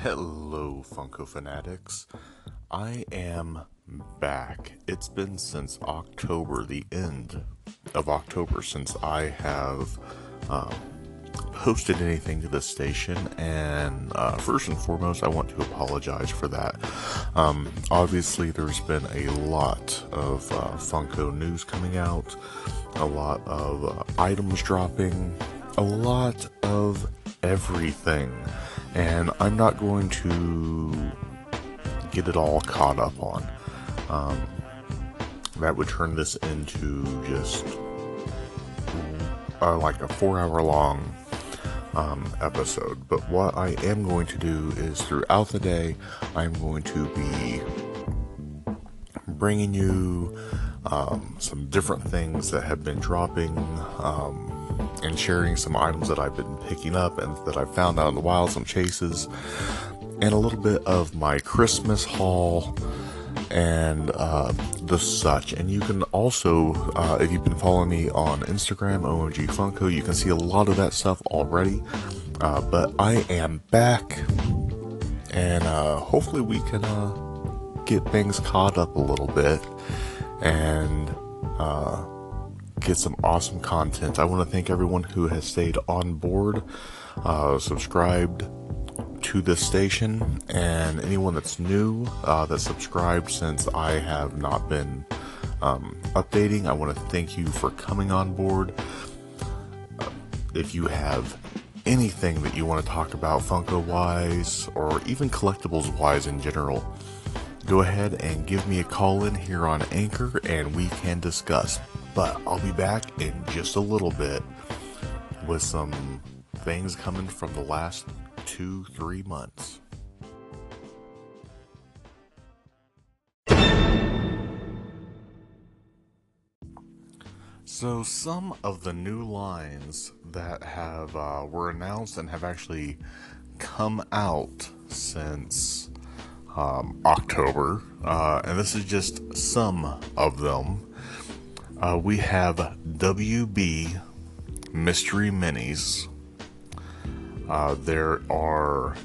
Hello, Funko Fanatics. I am back. It's been since October, the end of October, since I have um, posted anything to the station, and uh, first and foremost, I want to apologize for that. Um, obviously, there's been a lot of uh, Funko news coming out, a lot of uh, items dropping, a lot of everything and I'm not going to get it all caught up on. Um, that would turn this into just uh, like a four hour long um, episode. But what I am going to do is throughout the day, I'm going to be bringing you um, some different things that have been dropping. Um, and sharing some items that I've been picking up and that I've found out in the wild, some chases, and a little bit of my Christmas haul and uh, the such. And you can also, uh, if you've been following me on Instagram, OMG Funko, you can see a lot of that stuff already. Uh, but I am back, and uh, hopefully we can uh, get things caught up a little bit and uh, get some awesome content. I want to thank everyone who has stayed on board, uh, subscribed to this station, and anyone that's new uh, subscribed since I have not been um, updating. I want to thank you for coming on board. Uh, if you have anything that you want to talk about Funko wise or even collectibles wise in general, go ahead and give me a call in here on Anchor and we can discuss. But I'll be back in just a little bit with some things coming from the last two, three months. So some of the new lines that have uh, were announced and have actually come out since um, October, uh, and this is just some of them. Uh, we have WB Mystery Minis. Uh, there are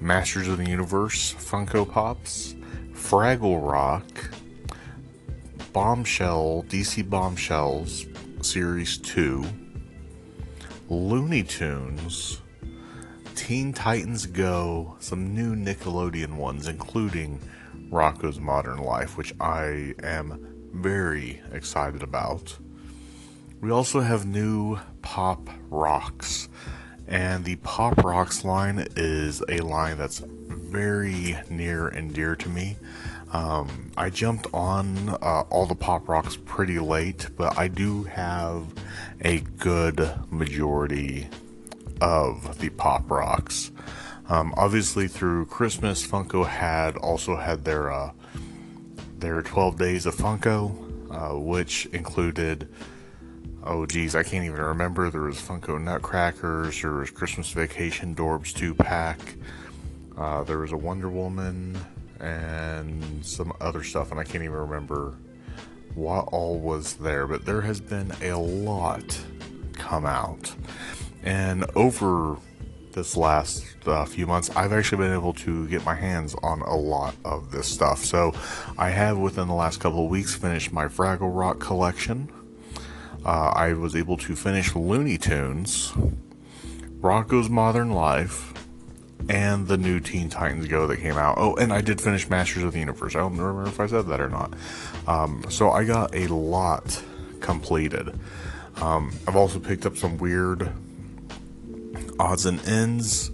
Masters of the Universe Funko Pops, Fraggle Rock, Bombshell, DC Bombshells Series 2, Looney Tunes, Teen Titans Go, some new Nickelodeon ones, including Rocko's Modern Life, which I am very excited about. We also have new Pop Rocks, and the Pop Rocks line is a line that's very near and dear to me. Um, I jumped on uh, all the Pop Rocks pretty late, but I do have a good majority of the Pop Rocks. Um, obviously, through Christmas, Funko had also had their uh, their 12 days of Funko, uh, which included, oh geez, I can't even remember. There was Funko Nutcrackers, there was Christmas Vacation Dorbz 2 pack, uh, there was a Wonder Woman, and some other stuff, and I can't even remember what all was there, but there has been a lot come out. And over this last uh, few months, I've actually been able to get my hands on a lot of this stuff. So I have, within the last couple of weeks, finished my Fraggle Rock collection. Uh, I was able to finish Looney Tunes, Rocko's Modern Life, and the new Teen Titans Go that came out. Oh, and I did finish Masters of the Universe. I don't remember if I said that or not. Um, so I got a lot completed. Um, I've also picked up some weird odds and ends.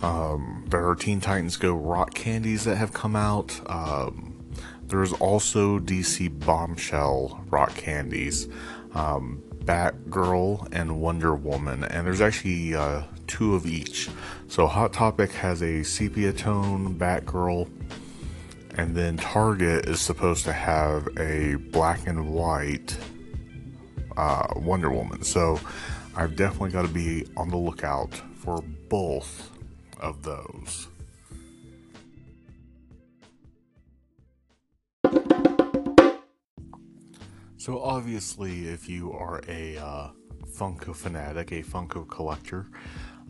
Um, there are Teen Titans Go rock candies that have come out. Um, there's also DC Bombshell rock candies, um, Batgirl and Wonder Woman, and there's actually uh, two of each. So Hot Topic has a sepia tone Batgirl, and then Target is supposed to have a black and white uh, Wonder Woman. So I've definitely got to be on the lookout for both of those. So, obviously, if you are a uh, Funko fanatic, a Funko collector,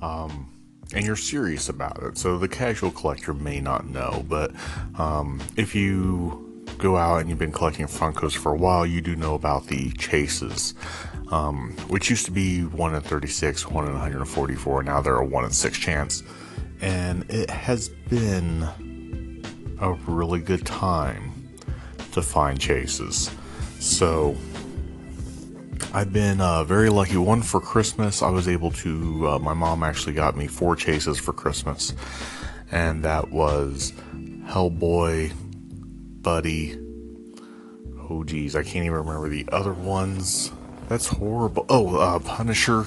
um, and you're serious about it. So the casual collector may not know, but um, if you go out and you've been collecting Funkos for a while, you do know about the chases, um, which used to be 1 in 36, 1 in 144. Now they're a 1 in 6 chance. And it has been a really good time to find chases. So I've been uh, very lucky. One for Christmas, I was able to. Uh, my mom actually got me four chases for Christmas, and that was Hellboy, Buddy. Oh, geez, I can't even remember the other ones. That's horrible. Oh, uh, Punisher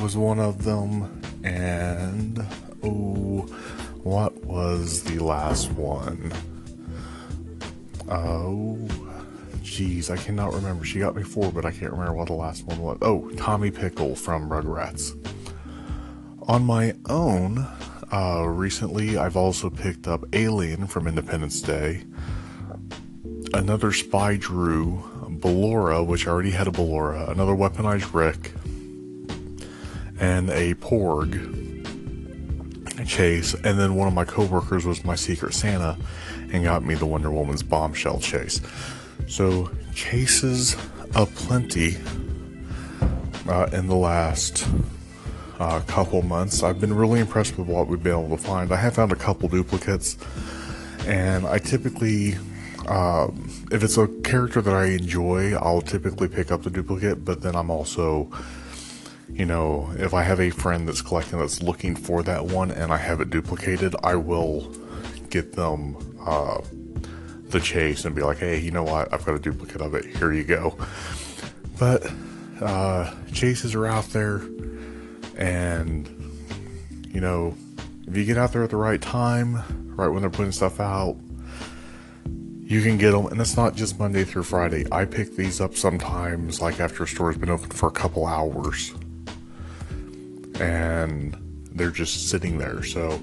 was one of them, and oh, what was the last one? Oh Jeez, I cannot remember. She got me four, but I can't remember what the last one was. Oh, Tommy Pickle from Rugrats. On my own, uh, recently I've also picked up Alien from Independence Day, another Spy Drew, Ballora, which I already had a Ballora, another Weaponized Rick, and a Porg chase, and then one of my coworkers was my Secret Santa and got me the Wonder Woman's bombshell chase. So, chases aplenty uh, in the last uh, couple months. I've been really impressed with what we've been able to find. I have found a couple duplicates, and I typically, um, if it's a character that I enjoy, I'll typically pick up the duplicate, but then I'm also you know, if I have a friend that's collecting that's looking for that one and I have it duplicated, I will get them uh, the chase and be like, hey, you know what? I've got a duplicate of it. Here you go. But uh, chases are out there, and you know, if you get out there at the right time, right when they're putting stuff out, you can get them. And it's not just Monday through Friday. I pick these up sometimes, like after a store's been open for a couple hours, and they're just sitting there. So.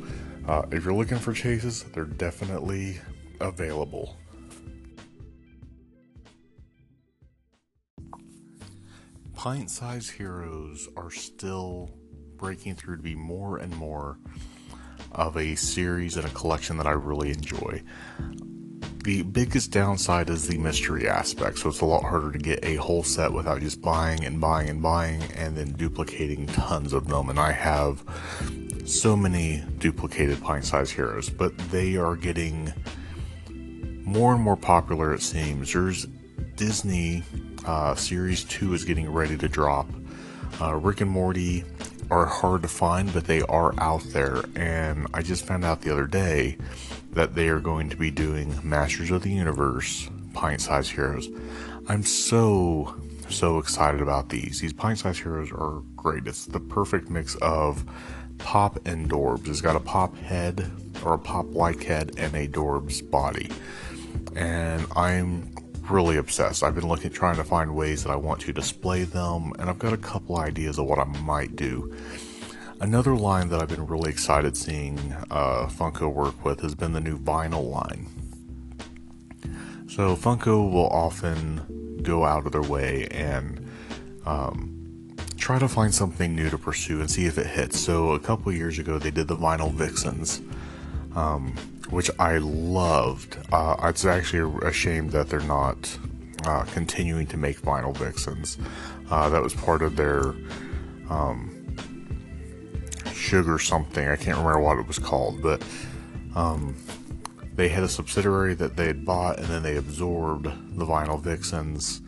Uh, if you're looking for chases, they're definitely available. Pint sized heroes are still breaking through to be more and more of a series and a collection that I really enjoy. The biggest downside is the mystery aspect, so it's a lot harder to get a whole set without just buying and buying and buying and then duplicating tons of them. And I have so many duplicated pint sized heroes, but they are getting more and more popular, it seems. There's Disney uh, Series 2 is getting ready to drop. Uh, Rick and Morty are hard to find, but they are out there. And I just found out the other day that they are going to be doing Masters of the Universe pint sized heroes. I'm so, so excited about these. These pint sized heroes are great. It's the perfect mix of pop and Dorbz. It's got a pop head or a pop like head and a Dorbz body and I'm really obsessed. I've been looking, trying to find ways that I want to display them, and I've got a couple ideas of what I might do. Another line that I've been really excited seeing uh, Funko work with has been the new vinyl line. So Funko will often go out of their way and um, try to find something new to pursue and see if it hits. So a couple years ago, they did the vinyl vixens. Um, which I loved. Uh, it's actually a shame that they're not uh, continuing to make vinyl vixens. Uh, that was part of their um, sugar something. I can't remember what it was called, but um, they had a subsidiary that they had bought, and then they absorbed the vinyl vixens.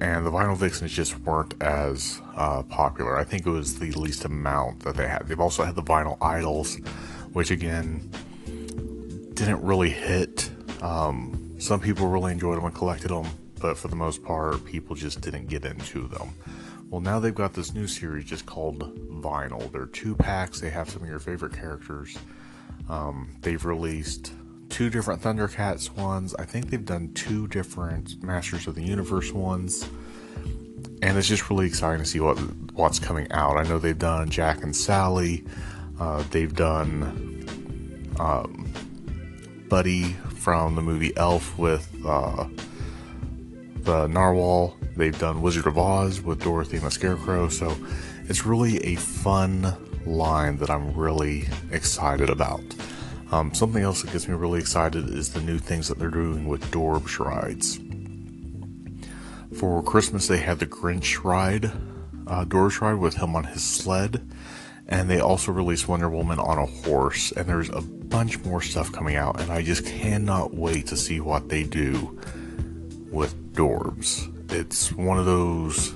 And the vinyl vixens just weren't as uh, popular. I think it was the least amount that they had. They've also had the vinyl idols which again didn't really hit. Um, some people really enjoyed them and collected them, but for the most part, people just didn't get into them. Well, now they've got this new series just called Vinyl. They're two packs, they have some of your favorite characters. Um, they've released two different Thundercats ones. I think they've done two different Masters of the Universe ones. And it's just really exciting to see what what's coming out. I know they've done Jack and Sally. Uh, they've done um, Buddy from the movie Elf with uh, the Narwhal. They've done Wizard of Oz with Dorothy and the Scarecrow. So it's really a fun line that I'm really excited about. Um, something else that gets me really excited is the new things that they're doing with Dorbz rides. For Christmas, they had the Grinch ride, uh, Dorbz ride with him on his sled, and they also released Wonder Woman on a horse. And there's a bunch more stuff coming out, and I just cannot wait to see what they do with Dorbz. It's one of those.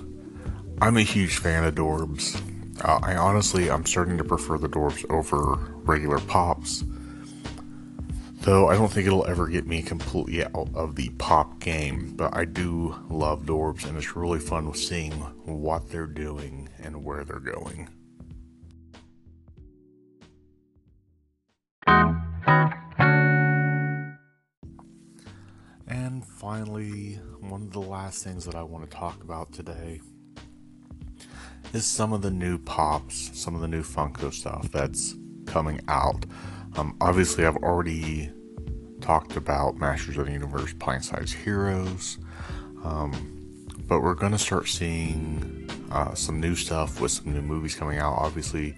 I'm a huge fan of Dorbz. Uh, I honestly, I'm starting to prefer the Dorbz over regular pops. Though I don't think it'll ever get me completely out of the pop game, but I do love Dorbz, and it's really fun seeing what they're doing and where they're going. And finally, one of the last things that I want to talk about today is some of the new pops, some of the new Funko stuff that's coming out. Um, obviously, I've already talked about Masters of the Universe Pint Sized Heroes, um, but we're going to start seeing uh, some new stuff with some new movies coming out. Obviously,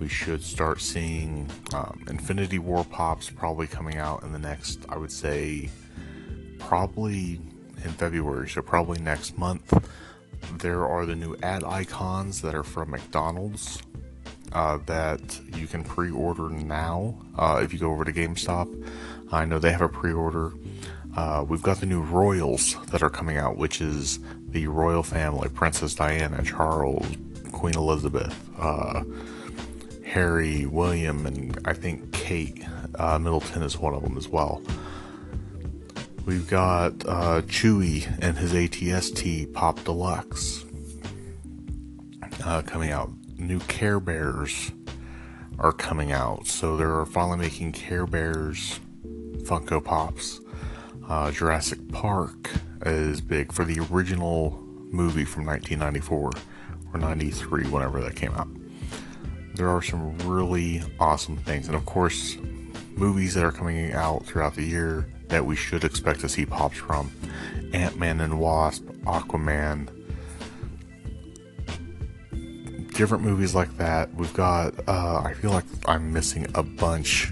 we should start seeing um, Infinity War pops probably coming out in the next, I would say, probably in February, so probably next month. There are the new ad icons that are from McDonald's uh, that you can pre order now uh, if you go over to GameStop. I know they have a pre order. Uh, we've got the new Royals that are coming out, which is the royal family Princess Diana, Charles, Queen Elizabeth, uh, Harry, William, and I think Kate uh, Middleton is one of them as well. We've got uh, Chewie and his ATST Pop Deluxe uh, coming out. New Care Bears are coming out. So they're finally making Care Bears Funko Pops. Uh, Jurassic Park is big for the original movie from 1994 or 93, whenever that came out. There are some really awesome things. And of course, movies that are coming out throughout the year that we should expect to see pops from Ant Man and Wasp, Aquaman, different movies like that. We've got, uh, I feel like I'm missing a bunch.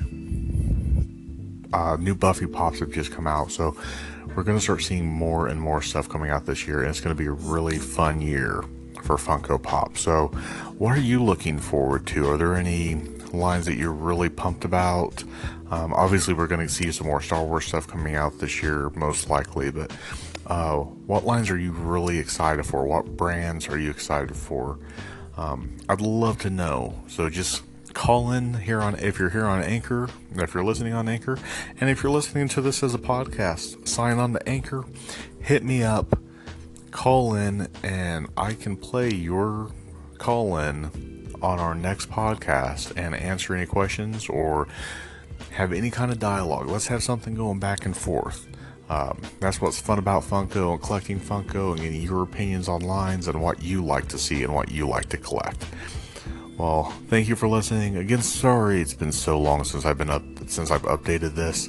Uh, new Buffy pops have just come out, so we're going to start seeing more and more stuff coming out this year, and it's going to be a really fun year for Funko Pop. So, what are you looking forward to? Are there any lines that you're really pumped about? Um, obviously, we're going to see some more Star Wars stuff coming out this year, most likely. But uh, what lines are you really excited for? What brands are you excited for? Um, I'd love to know. So just call in here on if you're here on Anchor, if you're listening on Anchor, and if you're listening to this as a podcast, sign on to Anchor, hit me up, call in, and I can play your call in on our next podcast and answer any questions or have any kind of dialogue. Let's have something going back and forth. Um, that's what's fun about Funko and collecting Funko and getting your opinions on lines and what you like to see and what you like to collect. Well, thank you for listening. Again, sorry it's been so long since I've been up since I've updated this.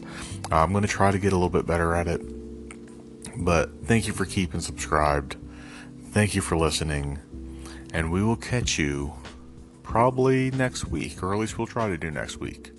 I'm to try to get a little bit better at it. But thank you for keeping subscribed. Thank you for listening. And we will catch you probably next week, or at least we'll try to do next week.